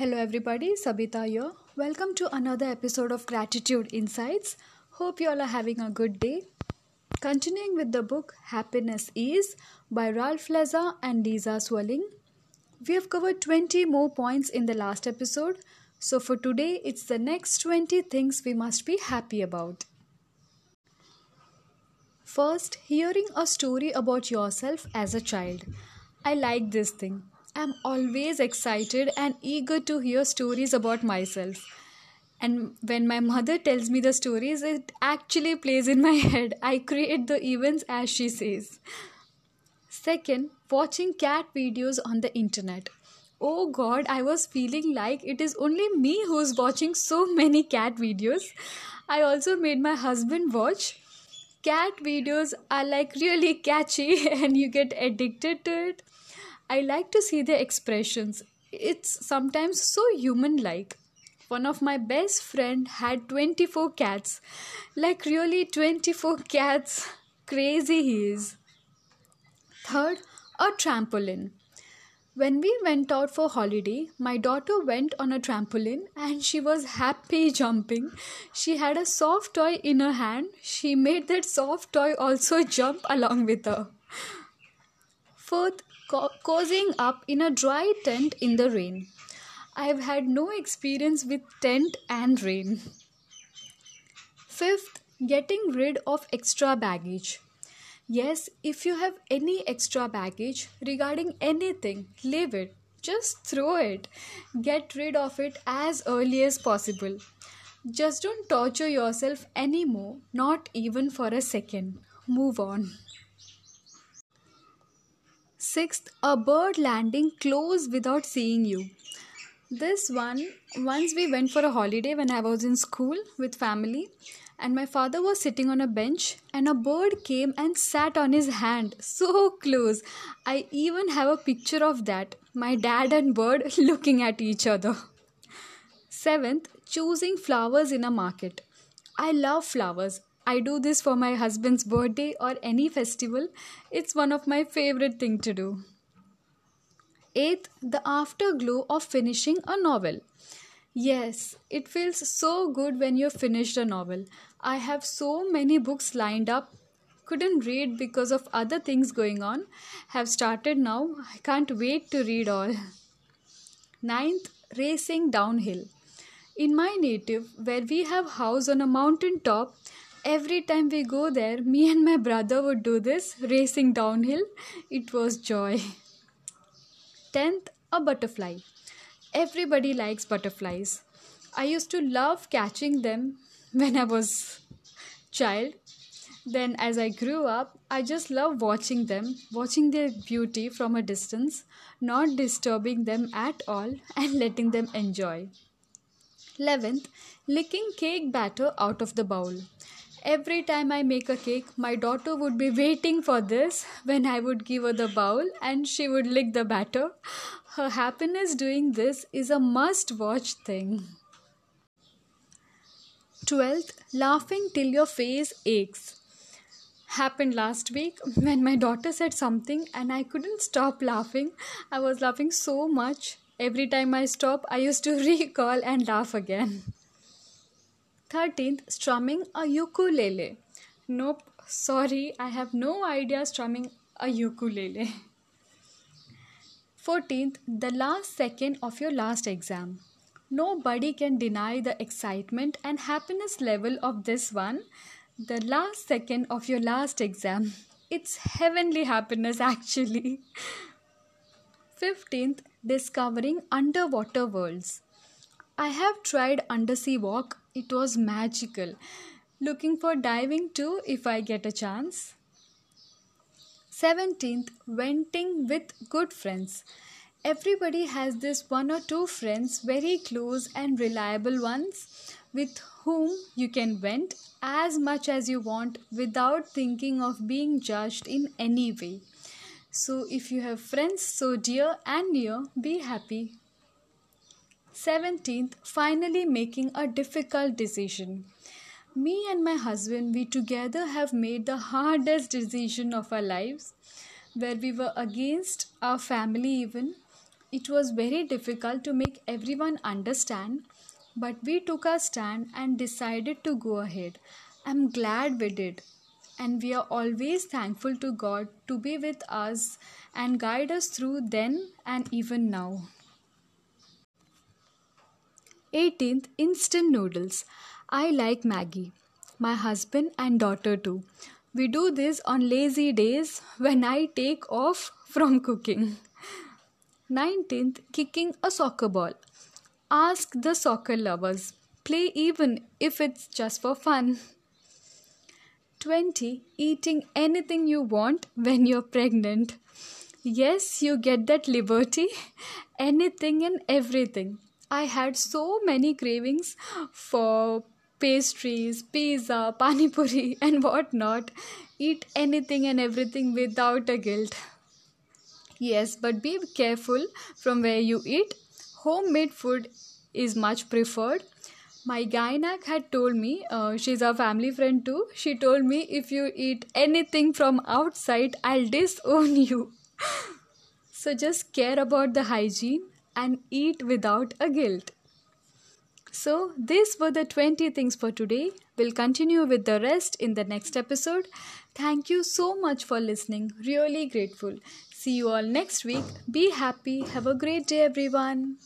Hello, everybody. Sabita here. Welcome to another episode of Gratitude Insights. Hope you all are having a good day. Continuing with the book Happiness Is by Ralph Lazar and Lisa Swerling. We have covered 20 more points in the last episode. So, for today, it's the next 20 things we must be happy about. First, hearing a story about yourself as a child. I like this thing. I'm always excited and eager to hear stories about myself. And when my mother tells me the stories, it actually plays in my head. I create the events as she says. Second, watching cat videos on the internet. Oh god, I was feeling like it is only me who's watching so many cat videos. I also made my husband watch. Cat videos are like really catchy and you get addicted to it. I like to see their expressions. It's sometimes so human like. One of my best friend had 24 cats. Like really 24 cats. Crazy he is. Third, a trampoline. When we went out for holiday, my daughter went on a trampoline and she was happy jumping. She had a soft toy in her hand. She made that soft toy also jump along with her. Fourth, co- cozying up in a dry tent in the rain. I've had no experience with tent and rain. Fifth, getting rid of extra baggage. Yes, if you have any extra baggage regarding anything, leave it. Just throw it. Get rid of it as early as possible. Just don't torture yourself anymore, not even for a second. Move on. Sixth, a bird landing close without seeing you. This one, once we went for a holiday when I was in school with family, and my father was sitting on a bench, and a bird came and sat on his hand so close. I even have a picture of that my dad and bird looking at each other. Seventh, choosing flowers in a market. I love flowers. I do this for my husband's birthday or any festival. It's one of my favorite thing to do. Eighth, the afterglow of finishing a novel. Yes, it feels so good when you've finished a novel. I have so many books lined up. Couldn't read because of other things going on. Have started now. I can't wait to read all. Ninth, racing downhill. In my native, where we have house on a mountain top, every time we go there, me and my brother would do this racing downhill. It was joy. 10th, a butterfly. Everybody likes butterflies. I used to love catching them when I was child. Then as I grew up, I just love watching them, watching their beauty from a distance, not disturbing them at all and letting them enjoy. 11th, licking cake batter out of the bowl. Every time I make a cake, my daughter would be waiting for this when I would give her the bowl and she would lick the batter. Her happiness doing this is a must watch thing. 12th, laughing till your face aches. Happened last week when my daughter said something and I couldn't stop laughing. I was laughing so much. Every time I stop, I used to recall and laugh again. 13th, strumming a ukulele. Nope, sorry, I have no idea strumming a ukulele. 14th, the last second of your last exam. Nobody can deny the excitement and happiness level of this one. The last second of your last exam. It's heavenly happiness actually. 15th, discovering underwater worlds. I have tried undersea walk. It was magical. Looking for diving too if I get a chance. 17th, venting with good friends. Everybody has this one or two friends, very close and reliable ones, with whom you can vent as much as you want without thinking of being judged in any way. So, if you have friends so dear and near, be happy. 17th, finally making a difficult decision. Me and my husband, we together have made the hardest decision of our lives where we were against our family, even It was very difficult to make everyone understand, but we took our stand and decided to go ahead. I'm glad we did. And we are always thankful to God to be with us and guide us through then and even now. 18th Instant Noodles. I like Maggi My husband and daughter too. We do this on lazy days when I take off from cooking. 19th Kicking a soccer ball. Ask the soccer lovers. Play even if it's just for fun. 20. Eating anything you want when you're pregnant. Yes, you get that liberty. Anything and everything. I had so many cravings for pastries, pizza, pani puri, and whatnot. Eat anything and everything without a guilt. Yes, but be careful from where you eat. Homemade food is much preferred. My gynac had told me, uh, she's a family friend too. She told me if you eat anything from outside, I'll disown you. so just care about the hygiene and eat without a guilt. So, these were the 20 things for today. We'll continue with the rest in the next episode. Thank you so much for listening. Really grateful. See you all next week. Be happy. Have a great day, everyone.